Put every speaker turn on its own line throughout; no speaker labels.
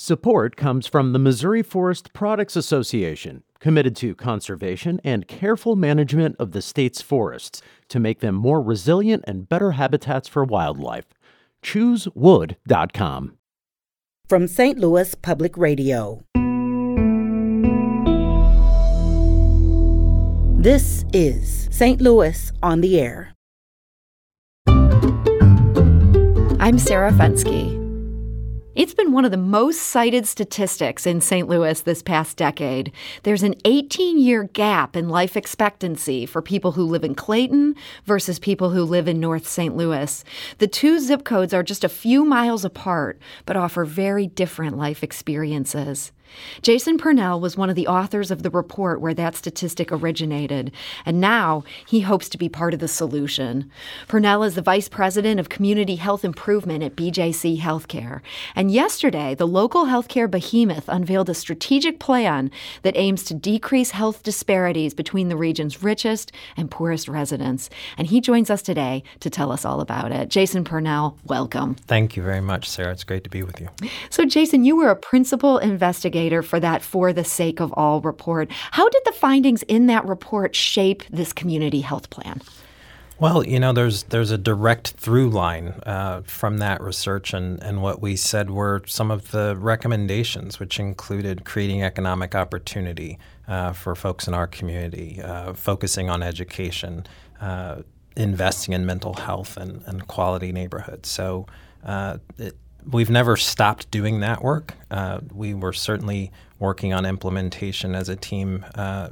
Support comes from the Missouri Forest Products Association, committed to conservation and careful management of the state's forests to make them more resilient and better habitats for wildlife. ChooseWood.com.
From St. Louis Public Radio. This is St. Louis on the Air.
I'm Sarah Fenske. It's been one of the most cited statistics in St. Louis this past decade. There's an 18 year gap in life expectancy for people who live in Clayton versus people who live in North St. Louis. The two zip codes are just a few miles apart, but offer very different life experiences. Jason Purnell was one of the authors of the report where that statistic originated, and now he hopes to be part of the solution. Purnell is the vice president of community health improvement at BJC Healthcare, and yesterday the local healthcare behemoth unveiled a strategic plan that aims to decrease health disparities between the region's richest and poorest residents. And he joins us today to tell us all about it. Jason Purnell, welcome.
Thank you very much, Sarah. It's great to be with you.
So, Jason, you were a principal investigator investigator for that For the Sake of All report. How did the findings in that report shape this community health plan?
Well, you know, there's there's a direct through line uh, from that research, and, and what we said were some of the recommendations, which included creating economic opportunity uh, for folks in our community, uh, focusing on education, uh, investing in mental health and, and quality neighborhoods. So uh, it, we've never stopped doing that work. Uh, we were certainly working on implementation as a team uh,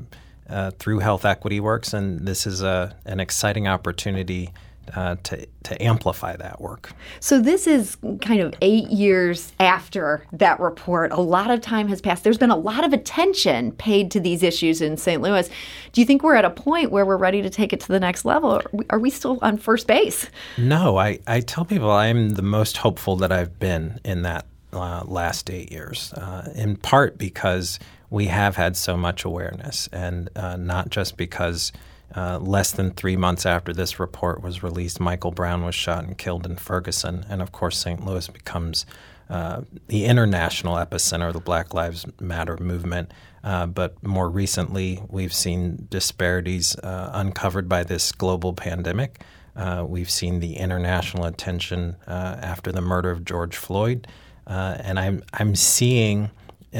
uh, through Health Equity Works, and this is a, an exciting opportunity uh, to to amplify that work.
So this is kind of eight years after that report. A lot of time has passed. There's been a lot of attention paid to these issues in St. Louis. Do you think we're at a point where we're ready to take it to the next level? Are we, are we still on first base?
No, I, I tell people I'm the most hopeful that I've been in that uh, last eight years, uh, in part because we have had so much awareness, and uh, not just because uh, less than three months after this report was released, Michael Brown was shot and killed in Ferguson. And of course, St. Louis becomes uh, the international epicenter of the Black Lives Matter movement. Uh, but more recently, we've seen disparities uh, uncovered by this global pandemic. Uh, we've seen the international attention uh, after the murder of George Floyd. and I'm, I'm seeing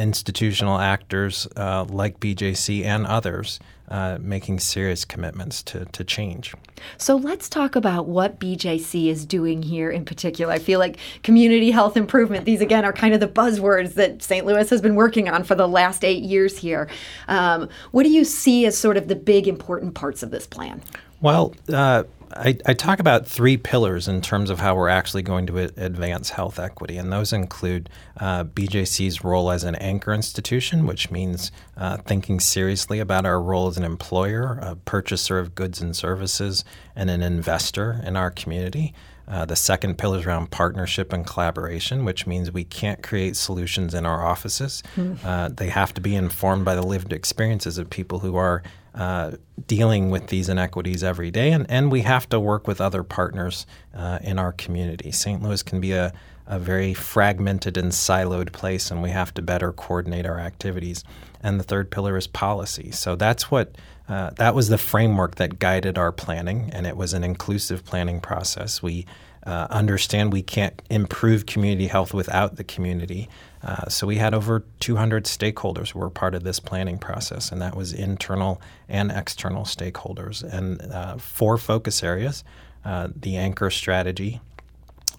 institutional actors like BJC and others uh, making serious commitments to, to change.
So let's talk about what BJC is doing here in particular. I feel like community health improvement, these again are kind of the buzzwords that St. Louis has been working on for the last eight years here. Um, what do you see as sort of the big important parts of this plan?
Well, uh, I, I, talk about three pillars in terms of how we're actually going to advance health equity, and those include uh, BJC's role as an anchor institution, which means uh, thinking seriously about our role as an employer, a purchaser of goods and services, and an investor in our community. Uh, the second pillar is around partnership and collaboration, which means we can't create solutions in our offices. Mm. they have to be informed by the lived experiences of people who are uh, dealing with these inequities every day, and, and we have to work with other partners uh, in our community. St. Louis can be a, a very fragmented and siloed place, and we have to better coordinate our activities. And the third pillar is policy. So that's what uh, that was the framework that guided our planning, and it was an inclusive planning process. We uh, understand we can't improve community health without the community. Uh, so we had over 200 stakeholders who were part of this planning process, and that was internal and external stakeholders. And uh, four focus areas uh, the anchor strategy,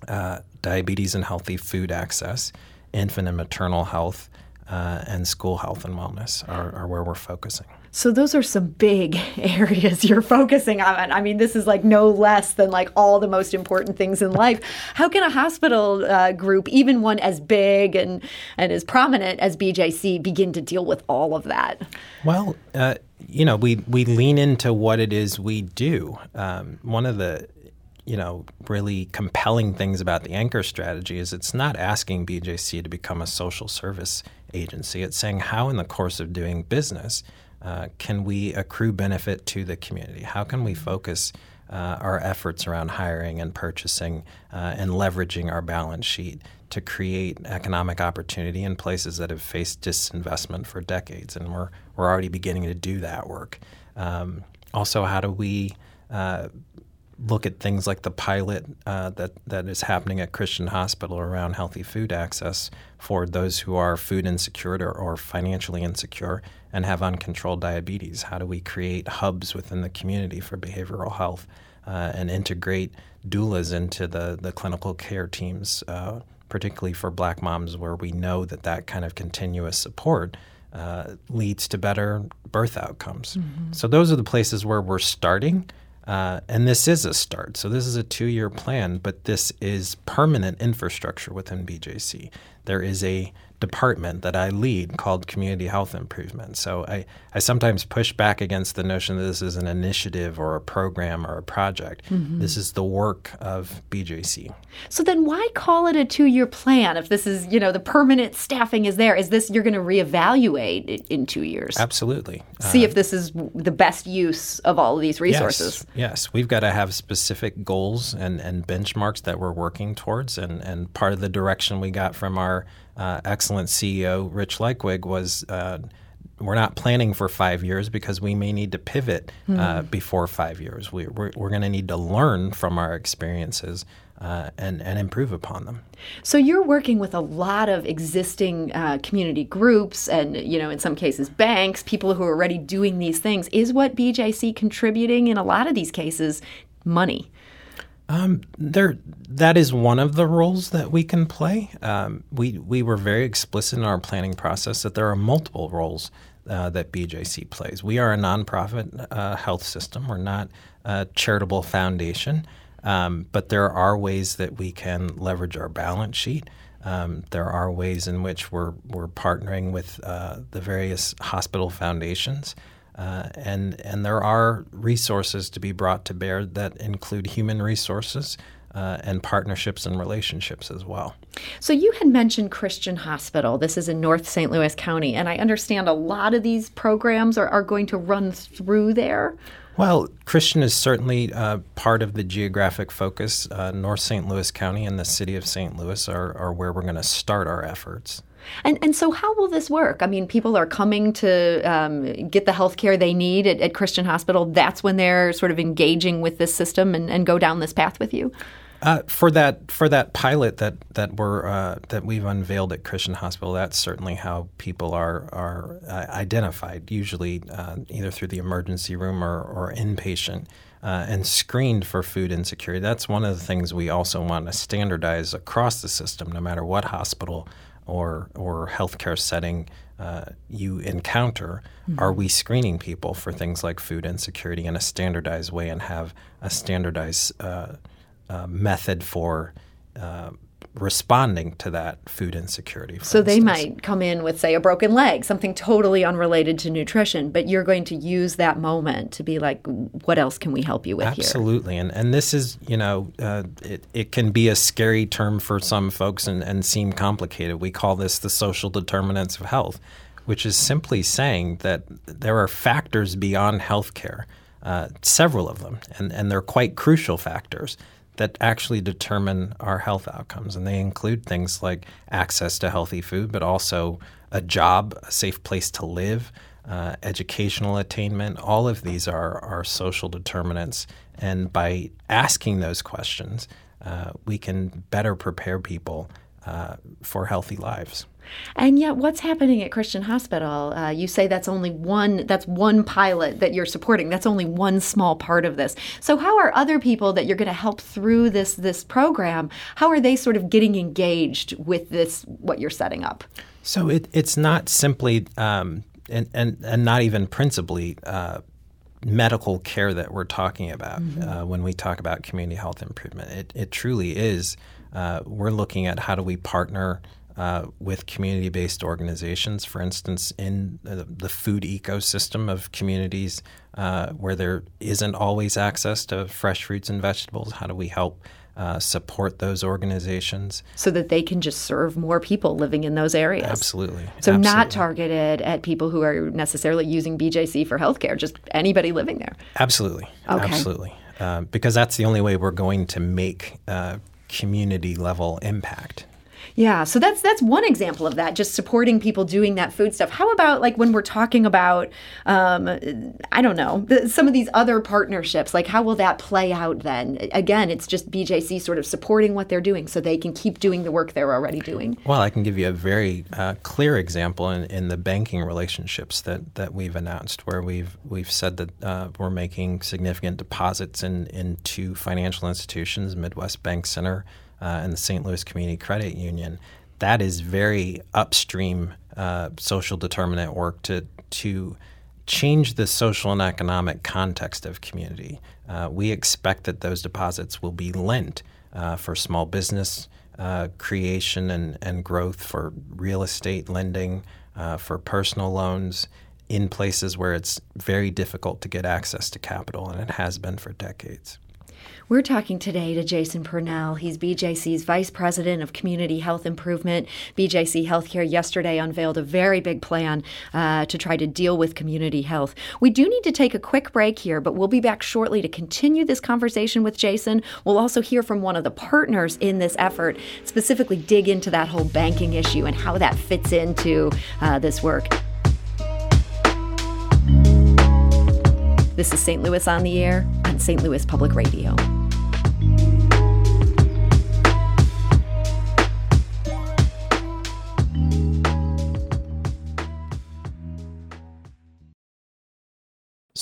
uh, diabetes and healthy food access, infant and maternal health, uh, and school health and wellness are, are where we're focusing.
So those are some big areas you're focusing on. I mean, this is like no less than like all the most important things in life. How can a hospital uh, group, even one as big and and as prominent as BJC, begin to deal with all of that?
Well, uh, you know, we we lean into what it is we do. Um, one of the you know, really compelling things about the anchor strategy is it's not asking BJC to become a social service agency. It's saying how, in the course of doing business, uh, can we accrue benefit to the community? How can we focus uh, our efforts around hiring and purchasing uh, and leveraging our balance sheet to create economic opportunity in places that have faced disinvestment for decades. And we're, we're already beginning to do that work. Um, also, how do we uh, look at things like the pilot uh, that that is happening at Christian Hospital around healthy food access for those who are food insecure or, or, financially insecure and have uncontrolled diabetes. How do we create hubs within the community for behavioral health uh, and integrate doulas into the the clinical care teams, uh, particularly for Black moms, where we know that that kind of continuous support. Uh, leads to better birth outcomes. Mm-hmm. So, those are the places where we're starting. Uh, and this is a start. So this is a two-year plan, but this is permanent infrastructure within BJC. There is a department that I lead called Community Health Improvement. So I, I sometimes push back against the notion that this is an initiative or a program or a project. Mm-hmm. This is the work of BJC.
So then why call it a two-year plan if this is, you know, the permanent staffing is there? Is this you're going to reevaluate it in two years?
Absolutely.
See uh, if this is the best use of all of these resources.
Yes, yes. we've got to have specific goals and, and benchmarks that we're working towards. And, and part of the direction we got from our uh, excellent CEO Rich Liekweg was. Uh, we're not planning for five years because we may need to pivot uh, mm. before five years. We, we're, we're going to need to learn from our experiences uh, and, and improve upon them.
So you're working with a lot of existing uh, community groups and, you know, in some cases banks, people who are already doing these things. Is what BJC contributing in a lot of these cases money?
Um, there, that is one of the roles that we can play. Um, we we were very explicit in our planning process that there are multiple roles uh, that BJC plays. We are a nonprofit uh, health system. We're not a charitable foundation, um, but there are ways that we can leverage our balance sheet. Um, there are ways in which we're we're partnering with uh, the various hospital foundations. Uh, and and there are resources to be brought to bear that include human resources uh, and partnerships and relationships as well.
So you had mentioned Christian Hospital. This is in North St. Louis County, and I understand a lot of these programs are, are going to run through there.
Well, Christian is certainly uh, part of the geographic focus. Uh, North St. Louis County and the city of St. Louis are, are where we're going to start our efforts.
And and so how will this work? I mean, people are coming to um, get the health care they need at, at, Christian Hospital. That's when they're sort of engaging with this system and, and go down this path with you.
Uh, for that for that pilot that that we're uh, that we've unveiled at Christian Hospital, that's certainly how people are are uh, identified. Usually, uh, either through the emergency room or, or inpatient. Uh, and screened for food insecurity. That's one of the things we also want to standardize across the system, no matter what hospital or or healthcare setting uh, you encounter, mm-hmm. are we screening people for things like food insecurity in a standardized way and have a standardized uh, uh, method for uh, responding to that food insecurity.
So
instance.
they might come in with, say, a broken leg, something totally unrelated to nutrition, but you're going to use that moment to be like, what else can we help you with
Absolutely.
Here?
And, and this is, you know, uh, it, it can be a scary term for some folks and, and seem complicated. We call this the social determinants of health, which is simply saying that there are factors beyond healthcare, uh, several of them, and, and they're quite crucial factors that actually determine our health outcomes. And they include things like access to healthy food, but also a job, a safe place to live, uh, educational attainment. All of these are, are social determinants. And by asking those questions, uh, we can better prepare people uh, for healthy lives.
And yet, what's happening at Christian Hospital? Uh, you say that's only one. That's one pilot that you're supporting. That's only one small part of this. So, how are other people that you're going to help through this this program? How are they sort of getting engaged with this? What you're setting up?
So it, it's not simply um, and, and and not even principally. Uh, medical care that we're talking about mm-hmm. uh, when we talk about community health improvement. It, it truly is. Uh, we're looking at how do we partner uh, with community based organizations. For instance, in the, the food ecosystem of communities uh, where there isn't always access to fresh fruits and vegetables, how do we help? Uh, support those organizations
so that they can just serve more people living in those areas.
Absolutely.
So
Absolutely.
not targeted at people who are necessarily using BJC for healthcare, just anybody living there.
Absolutely.
Okay.
Absolutely. uh, because that's the only way we're going to make uh, community level impact.
Yeah, so that's that's one example of that, just supporting people doing that food stuff. How about like when we're talking about, um, I don't know, the, some of these other partnerships? Like, how will that play out then? Again, it's just BJC sort of supporting what they're doing so they can keep doing the work they're already doing.
Well, I can give you a very uh, clear example in, in the banking relationships that, that we've announced, where we've we've said that uh, we're making significant deposits in into financial institutions, Midwest BankCentre uh, and the St. Louis Community Credit Union, that is very upstream uh, social determinant work to to change the social and economic context of community. Uh, we expect that those deposits will be lent uh, for small business uh, creation and, and growth, for real estate lending, uh, for personal loans in places where it's very difficult to get access to capital, and it has been for decades.
We're talking today to Jason Purnell. He's BJC's Vice President of Community Health Improvement. BJC Healthcare yesterday unveiled a very big plan uh, to try to deal with community health. We do need to take a quick break here, but we'll be back shortly to continue this conversation with Jason. We'll also hear from one of the partners in this effort, specifically dig into that whole banking issue and how that fits into uh, this work. This is St. Louis on the Air on St. Louis Public Radio.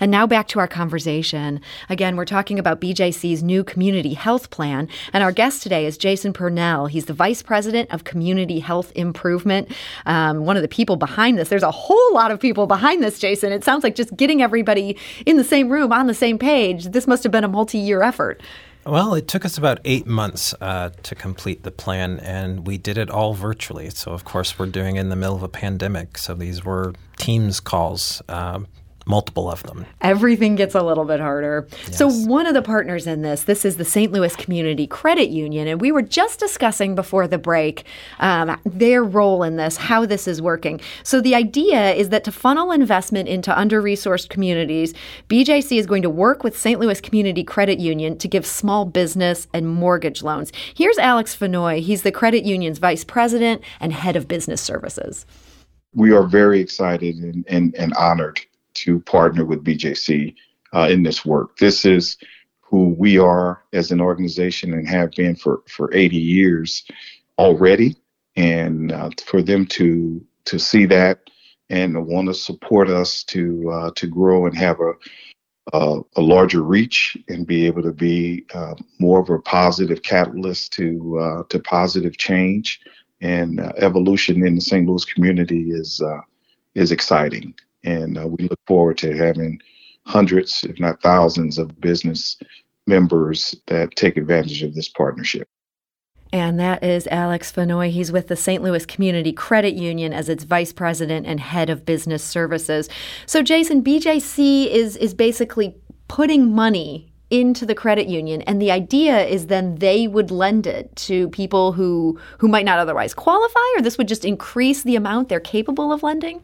And now back to our conversation. Again, we're talking about BJC's new community health plan. And our guest today is Jason Purnell. He's the Vice President of Community Health Improvement, um, one of the people behind this. There's a whole lot of people behind this, Jason. It sounds like just getting everybody in the same room on the same page. This must have been a multi year effort.
Well, it took us about eight months uh, to complete the plan, and we did it all virtually. So, of course, we're doing it in the middle of a pandemic. So, these were Teams calls. Uh, multiple of them.
Everything gets a little bit harder. Yes. So, one of the partners in this, this is the St. Louis Community Credit Union, and we were just discussing before the break um, their role in this, how this is working. So, the idea is that to funnel investment into under resourced communities, BJC is going to work with St. Louis Community Credit Union to give small business and mortgage loans. Here's Alex Fenoy. He's the credit union's vice president and head of business services.
We are very excited and, and, and honored to partner with BJC uh, in this work. This is who we are as an organization and have been for, for 80 years already. And uh, for them to to see that and want to support us to uh, to grow and have a, a, a larger reach and be able to be uh, more of a positive catalyst to uh, to positive change and uh, evolution in the St. Louis community is is exciting. And uh, we look forward to having hundreds, if not thousands, of business members that take advantage of this partnership.
And that is Alex Fenoy. He's with the St. Louis Community Credit Union as its vice president and head of business services. So, Jason, BJC is is basically putting money into the credit union and the idea is then they would lend it to people who who might not otherwise qualify or this would just increase the amount they're capable of lending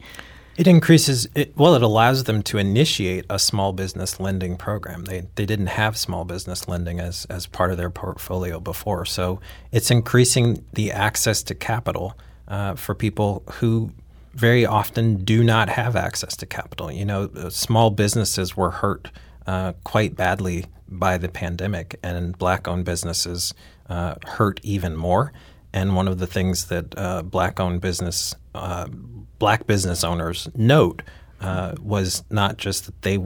it increases it, well. It allows them to initiate a small business lending program. They they didn't have small business lending as as part of their portfolio before, so it's increasing the access to capital uh, for people who very often do not have access to capital. You know, uh, small businesses were hurt uh, quite badly by the pandemic, and black-owned businesses uh, hurt even more. And one of the things that uh, black-owned business uh, black business owners note uh, was not just that they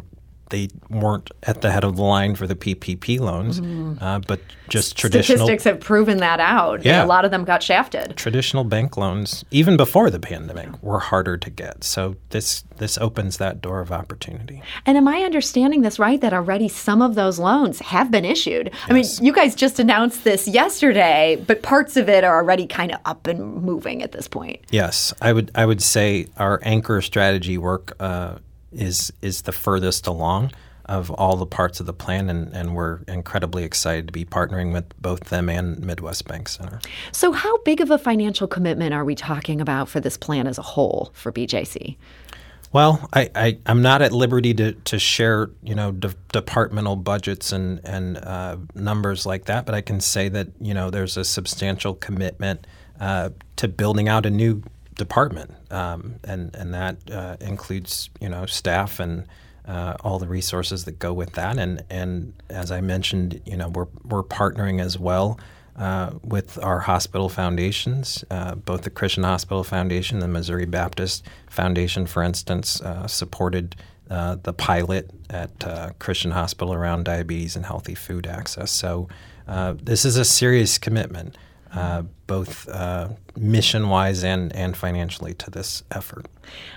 they weren't at the head of the line for the PPP loans,
Mm-hmm.
uh, but just traditional
Statistics have proven that out.
Yeah.
A lot of them got shafted.
traditional bank loans, even before the pandemic, were harder to get. So this this opens that door of opportunity.
And am I understanding this right that already some of those loans have been issued? I mean, you guys just announced this yesterday, but parts of it are already kind of up and moving at this point.
Yes, I would I would say our anchor strategy work uh, is is the furthest along of all the parts of the plan, and, and we're incredibly excited to be partnering with both them and Midwest BankCentre.
So, how big of a financial commitment are we talking about for this plan as a whole for BJC?
Well, I, I, I'm not at liberty to, to share, you know, de- departmental budgets and, and uh, numbers like that, but I can say that, you know, there's a substantial commitment uh, to building out a new department, um, and, and that uh, includes, you know, staff and uh, all the resources that go with that. And, and as I mentioned, you know, we're, we're partnering as well uh, with our hospital foundations, uh, both the Christian Hospital Foundation, the Missouri Baptist Foundation, for instance, uh, supported uh, the pilot at Christian Hospital around diabetes and healthy food access. So this is a serious commitment, uh, both uh, mission-wise and, and financially to this effort.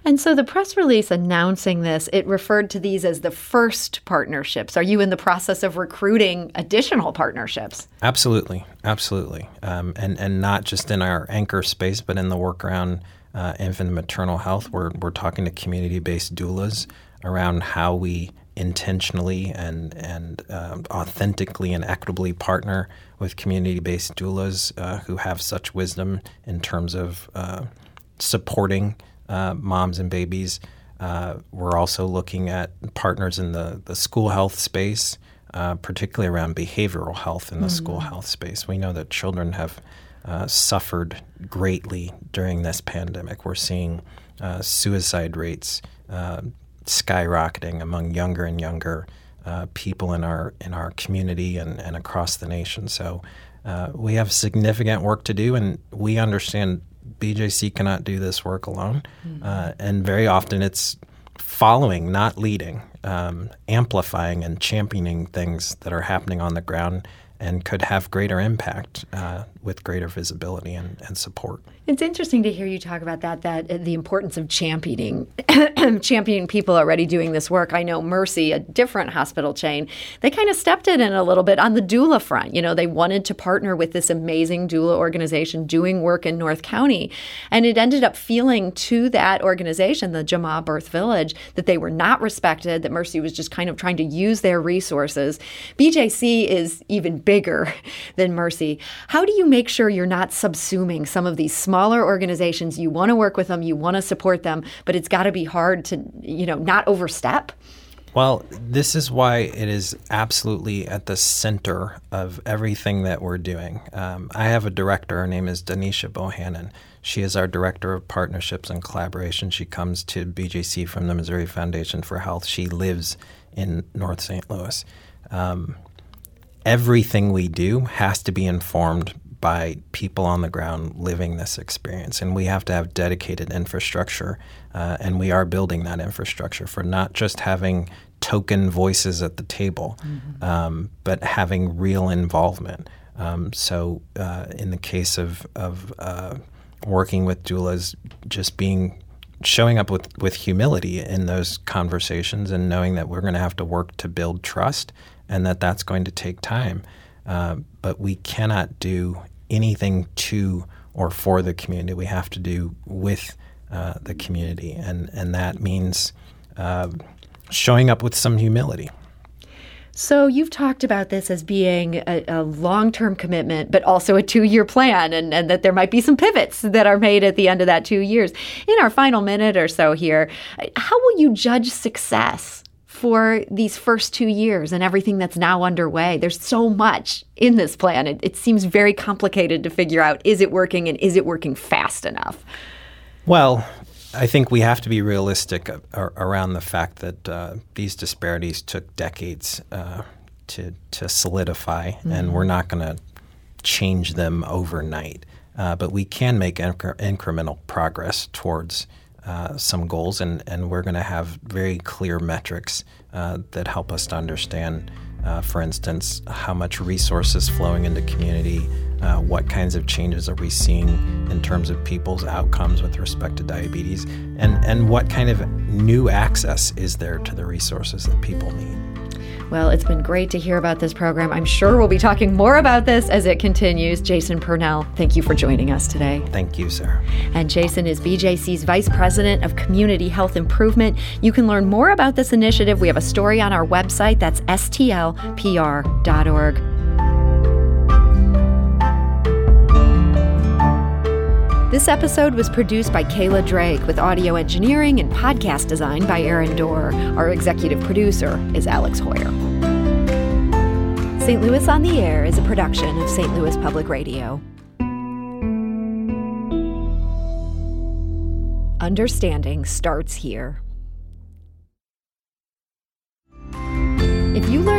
And so the press release announcing this, it referred to these as the first partnerships. Are you in the process of recruiting additional partnerships?
Absolutely, absolutely, um, and and not just in our anchor space, but in the work around uh, infant and maternal health. We're we're talking to community-based doulas around how we intentionally and and uh, authentically and equitably partner with community-based doulas uh, who have such wisdom in terms of uh, supporting uh, moms and babies. Uh, we're also looking at partners in the, the school health space, uh, particularly around behavioral health in the school health space. We know that children have uh, suffered greatly during this pandemic. We're seeing uh, suicide rates uh, skyrocketing among younger and younger uh, people in our in our community and, and across the nation. So uh, we have significant work to do, and we understand BJC cannot do this work alone. Uh, and very often it's following, not leading, um, amplifying and championing things that are happening on the ground and could have greater impact uh, with greater visibility and, and support.
It's interesting to hear you talk about that, that uh, the importance of championing, championing people already doing this work. I know Mercy, a different hospital chain, they kind of stepped it in a little bit on the doula front. You know, they wanted to partner with this amazing doula organization doing work in North County. And it ended up feeling to that organization, the Jamaa Birth Village, that they were not respected, that Mercy was just kind of trying to use their resources. BJC is even bigger than Mercy. How do you make sure you're not subsuming some of these smaller organizations? You want to work with them, you want to support them, but it's got to be hard to, you know, not overstep.
Well, this is why it is absolutely at the center of everything that we're doing. Um, I have a director. Her name is Danisha Bohannon. She is our director of partnerships and collaboration. She comes to BJC from the Missouri Foundation for Health. She lives in North St. Louis. Um, everything we do has to be informed by people on the ground living this experience. And we have to have dedicated infrastructure. Uh, and we are building that infrastructure for not just having token voices at the table, um, but having real involvement. Um, so, uh, in the case of, of uh, working with doulas, just being showing up with, with humility in those conversations and knowing that we're going to have to work to build trust and that that's going to take time. Uh, but we cannot do anything to or for the community. We have to do with uh, the community, and and that means uh, showing up with some humility.
So you've talked about this as being a, a long-term commitment, but also a two-year plan, and, and that there might be some pivots that are made at the end of that two years. In our final minute or so here, how will you judge success for these first two years and everything that's now underway? There's so much in this plan. It, it seems very complicated to figure out is it working and is it working fast enough?
Well, I think we have to be realistic around the fact that uh, these disparities took decades uh, to to solidify, and we're not going to change them overnight. Uh, but we can make incre- incremental progress towards uh, some goals, and, and we're going to have very clear metrics uh, that help us to understand, uh, for instance, how much resources flowing into community, uh, what kinds of changes are we seeing in terms of people's outcomes with respect to diabetes, and, and what kind of new access is there to the resources that people need.
Well, it's been great to hear about this program. I'm sure we'll be talking more about this as it continues. Jason Purnell, thank you for joining us today.
Thank you, Sarah.
And Jason is BJC's Vice President of Community Health Improvement. You can learn more about this initiative. We have a story on our website. That's stlpr.org. This episode was produced by Kayla Drake with audio engineering and podcast design by Aaron Doerr. Our executive producer is Alex Heuer. St. Louis on the Air is a production of St. Louis Public Radio. Understanding starts here.